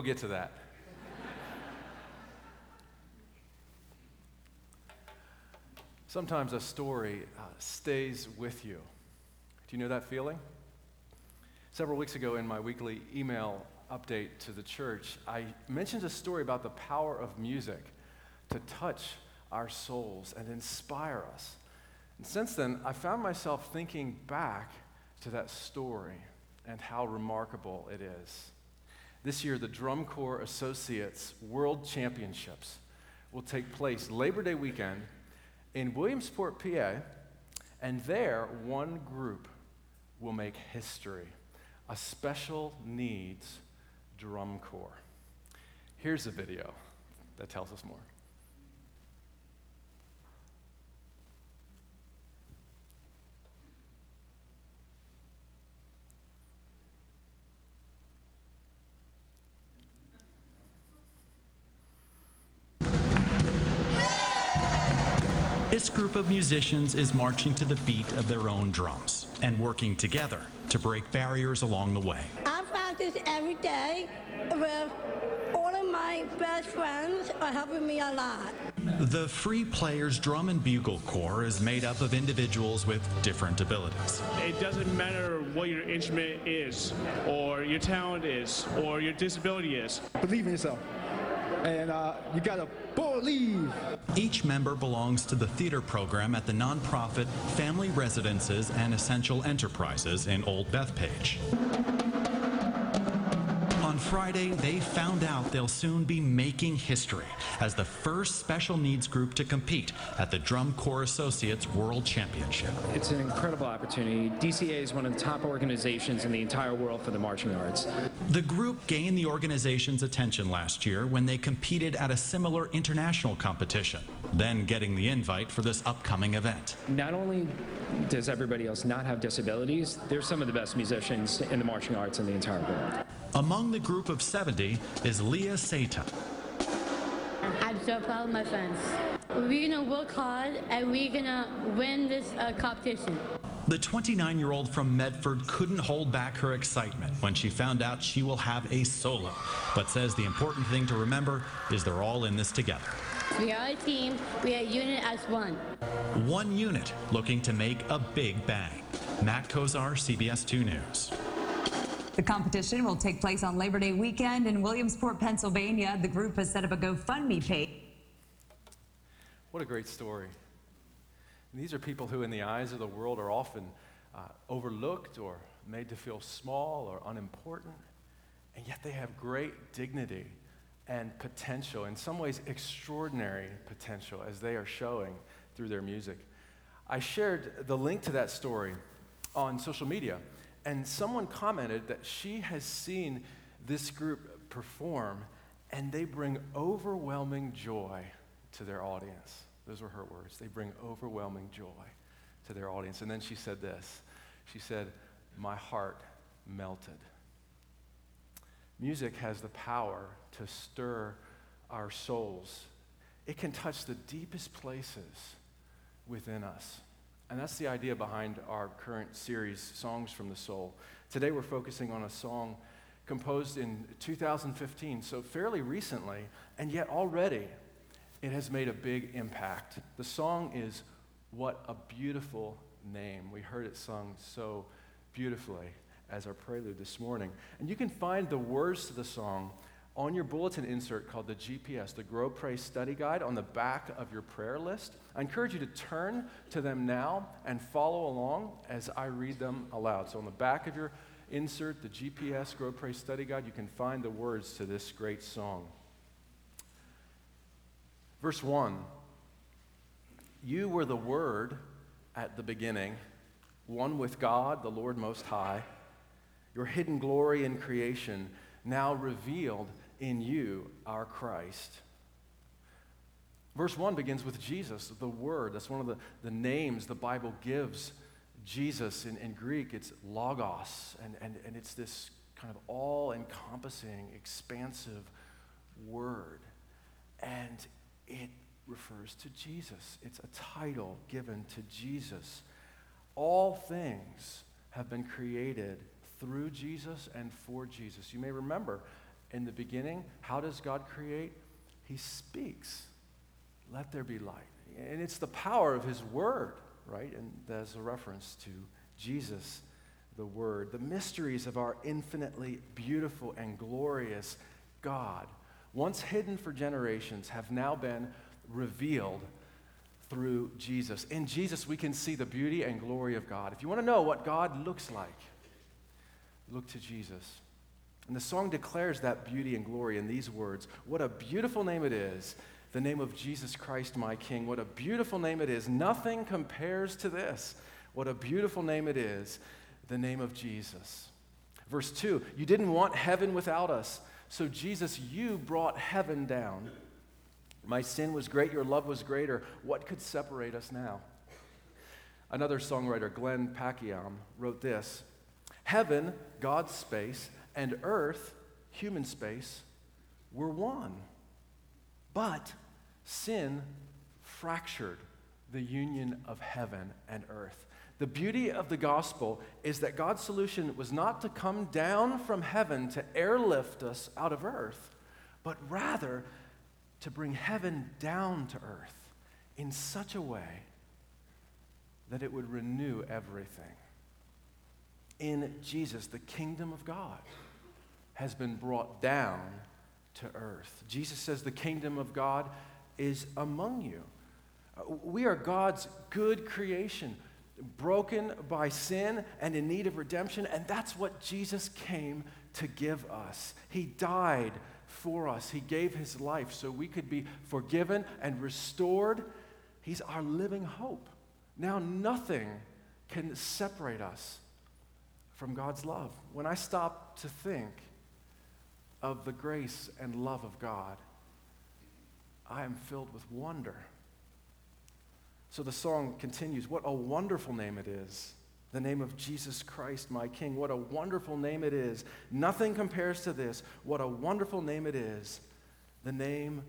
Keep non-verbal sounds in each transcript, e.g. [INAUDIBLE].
We'll get to that. Sometimes a story uh, stays with you. Do you know that feeling? Several weeks ago, in my weekly email update to the church, I mentioned a story about the power of music to touch our souls and inspire us. And since then, I found myself thinking back to that story and how remarkable it is. This year, the Drum Corps Associates World Championships will take place Labor Day weekend in Williamsport, PA, and there, one group will make history a special needs drum corps. Here's a video that tells us more. This group of musicians is marching to the beat of their own drums and working together to break barriers along the way. I practice every day with all of my best friends are helping me a lot. The Free Players Drum and Bugle Corps is made up of individuals with different abilities. It doesn't matter what your instrument is, or your talent is, or your disability is. believe in yourself. And uh, you gotta believe. Each member belongs to the theater program at the nonprofit Family Residences and Essential Enterprises in Old Bethpage. On Friday, they found out they'll soon be making history as the first special needs group to compete at the Drum Corps Associates World Championship. It's an incredible opportunity. DCA is one of the top organizations in the entire world for the marching arts. The group gained the organization's attention last year when they competed at a similar international competition, then getting the invite for this upcoming event. Not only does everybody else not have disabilities, they're some of the best musicians in the marching arts in the entire world. Among the group of 70 is Leah Sata. I'm so proud of my friends. We're gonna work hard and we're gonna win this uh, competition. The 29 year old from Medford couldn't hold back her excitement when she found out she will have a solo, but says the important thing to remember is they're all in this together. We are a team, we are a unit as one. One unit looking to make a big bang. Matt Kozar, CBS 2 News. The competition will take place on Labor Day weekend in Williamsport, Pennsylvania. The group has set up a GoFundMe page. What a great story. And these are people who, in the eyes of the world, are often uh, overlooked or made to feel small or unimportant, and yet they have great dignity and potential, in some ways, extraordinary potential, as they are showing through their music. I shared the link to that story on social media, and someone commented that she has seen this group perform, and they bring overwhelming joy to their audience. Those were her words. They bring overwhelming joy to their audience. And then she said this She said, My heart melted. Music has the power to stir our souls, it can touch the deepest places within us. And that's the idea behind our current series, Songs from the Soul. Today we're focusing on a song composed in 2015, so fairly recently, and yet already it has made a big impact. The song is What a Beautiful Name. We heard it sung so beautifully as our prelude this morning. And you can find the words to the song on your bulletin insert called the GPS, the Grow Pray Study Guide, on the back of your prayer list. I encourage you to turn to them now and follow along as I read them aloud. So, on the back of your insert, the GPS Grow Pray Study Guide, you can find the words to this great song. Verse 1 You were the Word at the beginning, one with God, the Lord Most High. Your hidden glory in creation, now revealed in you, our Christ. Verse 1 begins with Jesus, the Word. That's one of the, the names the Bible gives Jesus. In, in Greek, it's logos, and, and, and it's this kind of all encompassing, expansive word. And it refers to Jesus. It's a title given to Jesus. All things have been created through Jesus and for Jesus. You may remember In the beginning, how does God create? He speaks, let there be light. And it's the power of His Word, right? And there's a reference to Jesus, the Word. The mysteries of our infinitely beautiful and glorious God, once hidden for generations, have now been revealed through Jesus. In Jesus, we can see the beauty and glory of God. If you want to know what God looks like, look to Jesus. And the song declares that beauty and glory in these words What a beautiful name it is, the name of Jesus Christ, my King. What a beautiful name it is. Nothing compares to this. What a beautiful name it is, the name of Jesus. Verse 2 You didn't want heaven without us. So, Jesus, you brought heaven down. My sin was great, your love was greater. What could separate us now? Another songwriter, Glenn Packiam, wrote this Heaven, God's space, and earth, human space, were one. But sin fractured the union of heaven and earth. The beauty of the gospel is that God's solution was not to come down from heaven to airlift us out of earth, but rather to bring heaven down to earth in such a way that it would renew everything. In Jesus, the kingdom of God has been brought down to earth. Jesus says the kingdom of God is among you. Uh, we are God's good creation, broken by sin and in need of redemption, and that's what Jesus came to give us. He died for us, He gave His life so we could be forgiven and restored. He's our living hope. Now, nothing can separate us from God's love. When I stop to think of the grace and love of God, I am filled with wonder. So the song continues What a wonderful name it is! The name of Jesus Christ, my King. What a wonderful name it is. Nothing compares to this. What a wonderful name it is. The name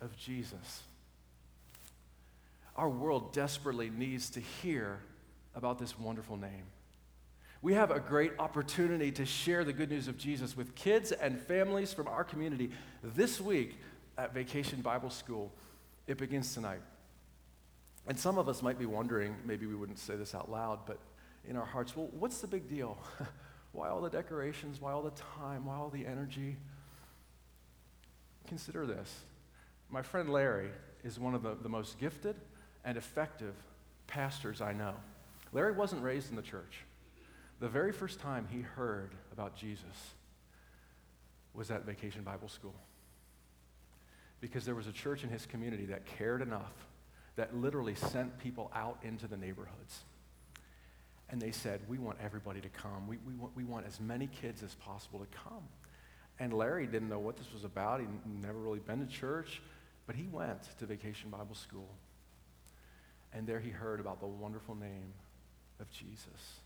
of Jesus. Our world desperately needs to hear about this wonderful name. We have a great opportunity to share the good news of Jesus with kids and families from our community this week at Vacation Bible School. It begins tonight. And some of us might be wondering, maybe we wouldn't say this out loud, but in our hearts, well, what's the big deal? [LAUGHS] why all the decorations? Why all the time? Why all the energy? Consider this. My friend Larry is one of the, the most gifted and effective pastors I know. Larry wasn't raised in the church. The very first time he heard about Jesus was at Vacation Bible School. Because there was a church in his community that cared enough that literally sent people out into the neighborhoods. And they said, We want everybody to come. We, we, want, we want as many kids as possible to come. And Larry didn't know what this was about. He'd never really been to church, but he went to Vacation Bible School. And there he heard about the wonderful name of Jesus.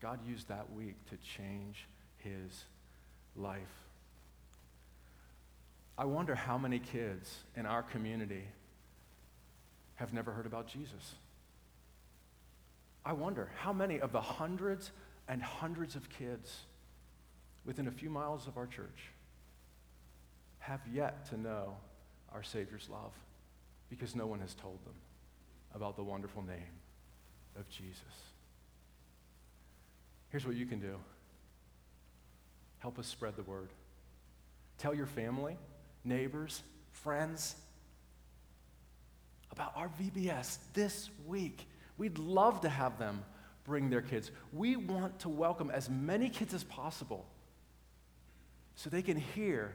God used that week to change his life. I wonder how many kids in our community have never heard about Jesus. I wonder how many of the hundreds and hundreds of kids within a few miles of our church have yet to know our Savior's love because no one has told them about the wonderful name of Jesus. Here's what you can do help us spread the word. Tell your family, neighbors, friends about our VBS this week. We'd love to have them bring their kids. We want to welcome as many kids as possible so they can hear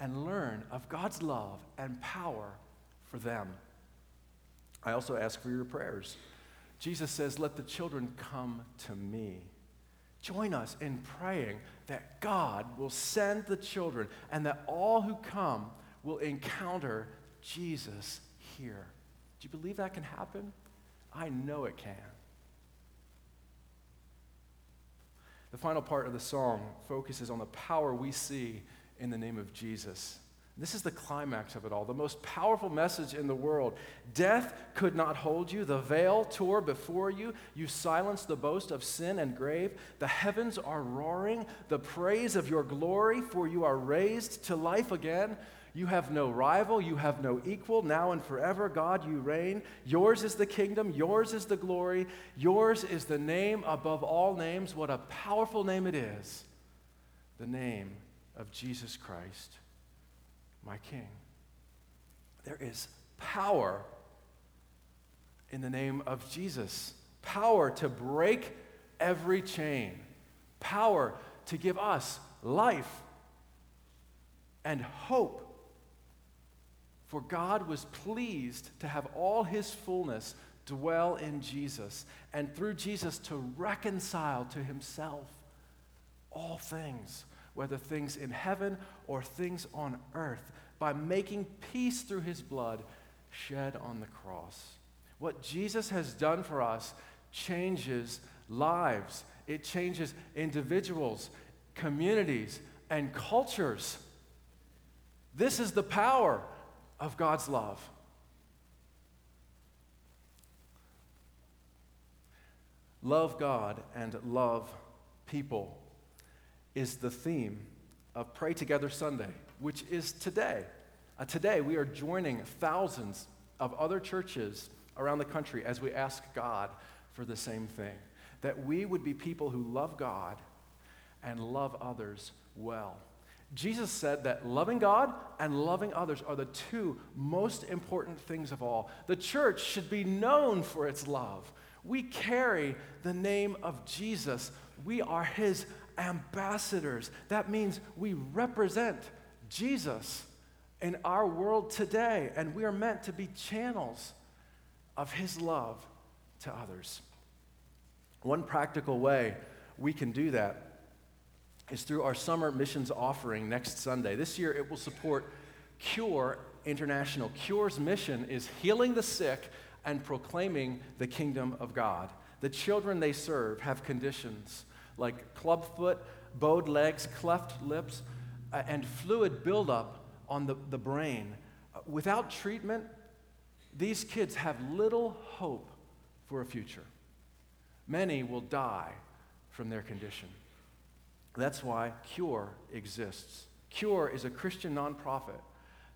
and learn of God's love and power for them. I also ask for your prayers. Jesus says, Let the children come to me. Join us in praying that God will send the children and that all who come will encounter Jesus here. Do you believe that can happen? I know it can. The final part of the song focuses on the power we see in the name of Jesus. This is the climax of it all, the most powerful message in the world. Death could not hold you. The veil tore before you. You silenced the boast of sin and grave. The heavens are roaring the praise of your glory, for you are raised to life again. You have no rival, you have no equal. Now and forever, God, you reign. Yours is the kingdom, yours is the glory, yours is the name above all names. What a powerful name it is the name of Jesus Christ my King. There is power in the name of Jesus power to break every chain, power to give us life and hope. For God was pleased to have all his fullness dwell in Jesus, and through Jesus to reconcile to himself all things whether things in heaven or things on earth, by making peace through his blood shed on the cross. What Jesus has done for us changes lives, it changes individuals, communities, and cultures. This is the power of God's love. Love God and love people is the theme of Pray Together Sunday, which is today. Uh, today, we are joining thousands of other churches around the country as we ask God for the same thing that we would be people who love God and love others well. Jesus said that loving God and loving others are the two most important things of all. The church should be known for its love. We carry the name of Jesus, we are his ambassadors. That means we represent Jesus in our world today, and we are meant to be channels of his love to others. One practical way we can do that is through our summer missions offering next Sunday. This year it will support Cure International. Cure's mission is healing the sick and proclaiming the kingdom of God. The children they serve have conditions like clubfoot, bowed legs, cleft lips, uh, and fluid buildup on the, the brain. Uh, without treatment, these kids have little hope for a future. Many will die from their condition. That's why Cure exists. Cure is a Christian nonprofit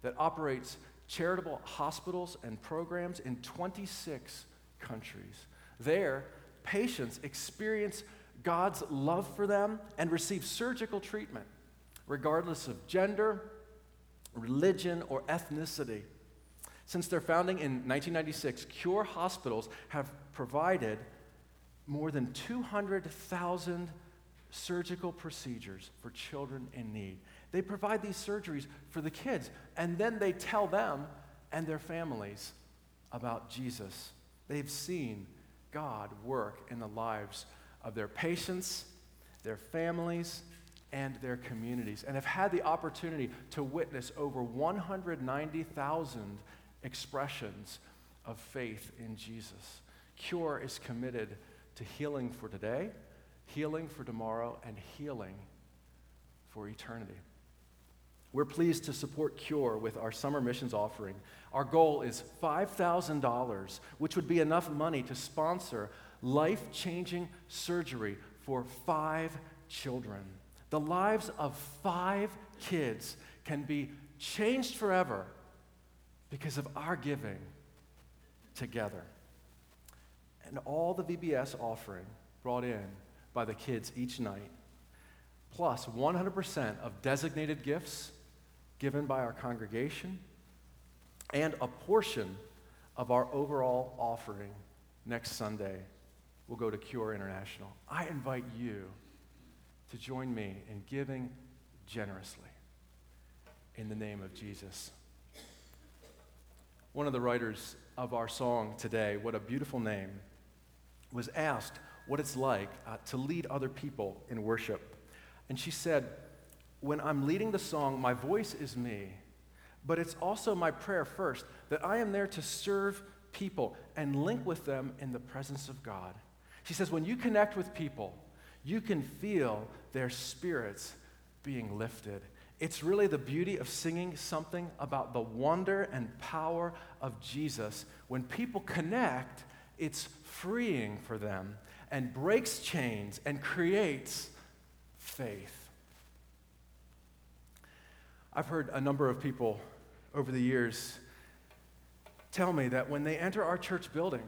that operates charitable hospitals and programs in 26 countries. There, patients experience God's love for them and receive surgical treatment, regardless of gender, religion, or ethnicity. Since their founding in 1996, Cure Hospitals have provided more than 200,000 surgical procedures for children in need. They provide these surgeries for the kids, and then they tell them and their families about Jesus. They've seen God work in the lives of their patients, their families, and their communities, and have had the opportunity to witness over 190,000 expressions of faith in Jesus. Cure is committed to healing for today, healing for tomorrow, and healing for eternity. We're pleased to support Cure with our summer missions offering. Our goal is $5,000, which would be enough money to sponsor life changing surgery for five children. The lives of five kids can be changed forever because of our giving together. And all the VBS offering brought in by the kids each night, plus 100% of designated gifts given by our congregation, and a portion of our overall offering next Sunday will go to Cure International. I invite you to join me in giving generously in the name of Jesus. One of the writers of our song today, What a Beautiful Name, was asked what it's like uh, to lead other people in worship. And she said, When I'm leading the song, my voice is me, but it's also my prayer first that I am there to serve people and link with them in the presence of God. She says, when you connect with people, you can feel their spirits being lifted. It's really the beauty of singing something about the wonder and power of Jesus. When people connect, it's freeing for them and breaks chains and creates faith. I've heard a number of people over the years tell me that when they enter our church building,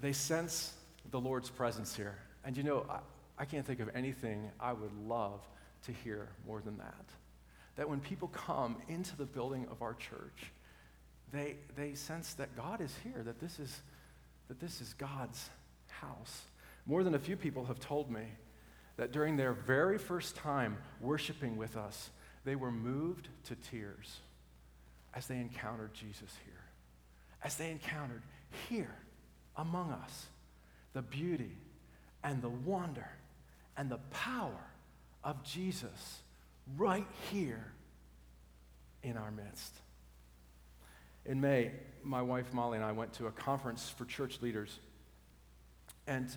they sense the Lord's presence here. And you know, I, I can't think of anything I would love to hear more than that. That when people come into the building of our church, they, they sense that God is here, that this is, that this is God's house. More than a few people have told me that during their very first time worshiping with us, they were moved to tears as they encountered Jesus here, as they encountered here among us the beauty and the wonder and the power of Jesus right here in our midst. In May, my wife Molly and I went to a conference for church leaders. And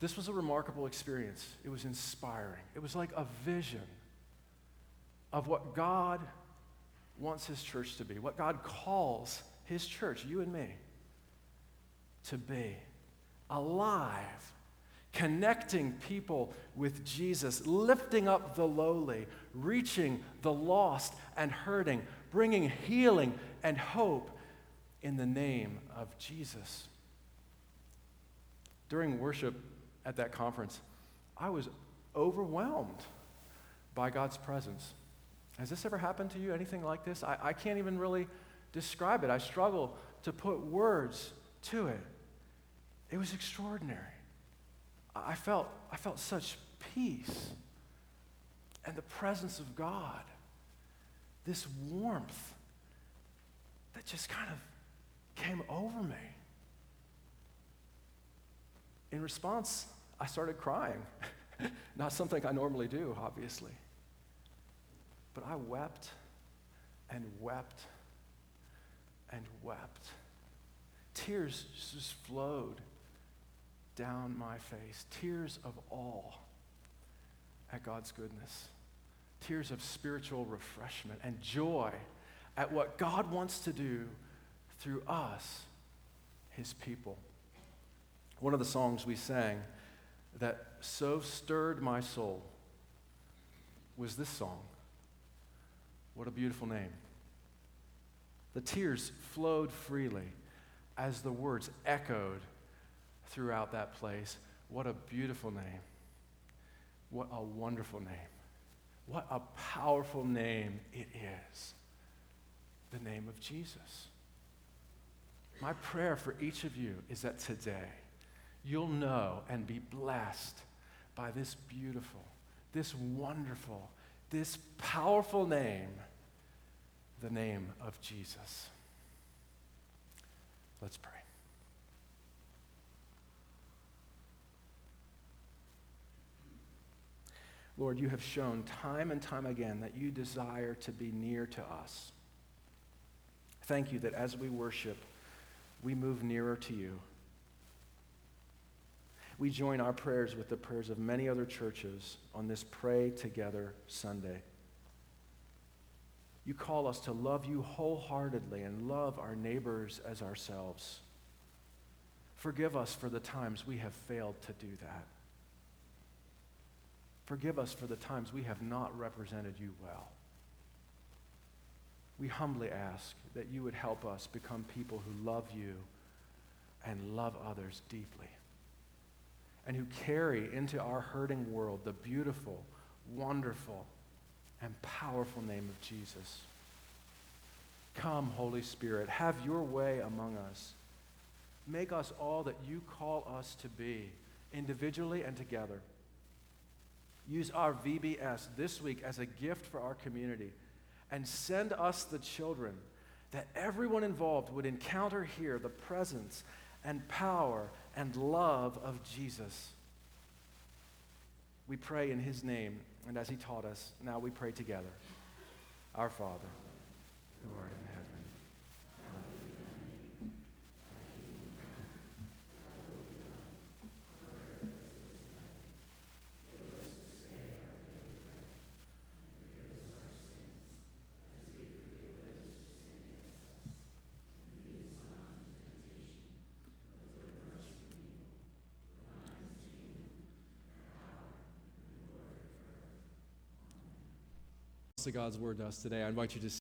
this was a remarkable experience. It was inspiring. It was like a vision of what God wants His church to be, what God calls His church, you and me, to be alive connecting people with Jesus, lifting up the lowly, reaching the lost and hurting, bringing healing and hope in the name of Jesus. During worship at that conference, I was overwhelmed by God's presence. Has this ever happened to you? Anything like this? I, I can't even really describe it. I struggle to put words to it. It was extraordinary. I felt, I felt such peace and the presence of God, this warmth that just kind of came over me. In response, I started crying. [LAUGHS] Not something I normally do, obviously. But I wept and wept and wept. Tears just flowed down my face, tears of awe at God's goodness, tears of spiritual refreshment and joy at what God wants to do through us, his people. One of the songs we sang that so stirred my soul was this song. What a beautiful name. The tears flowed freely as the words echoed throughout that place. What a beautiful name. What a wonderful name. What a powerful name it is. The name of Jesus. My prayer for each of you is that today you'll know and be blessed by this beautiful, this wonderful, this powerful name, the name of Jesus. Let's pray. Lord, you have shown time and time again that you desire to be near to us. Thank you that as we worship, we move nearer to you. We join our prayers with the prayers of many other churches on this Pray Together Sunday. You call us to love you wholeheartedly and love our neighbors as ourselves. Forgive us for the times we have failed to do that. Forgive us for the times we have not represented you well. We humbly ask that you would help us become people who love you and love others deeply, and who carry into our hurting world the beautiful, wonderful, and powerful name of Jesus. Come, Holy Spirit, have your way among us. Make us all that you call us to be, individually and together. Use our VBS this week as a gift for our community and send us the children that everyone involved would encounter here the presence and power and love of Jesus. We pray in his name, and as he taught us, now we pray together. Our Father, who art in to God's word to us today. I invite you to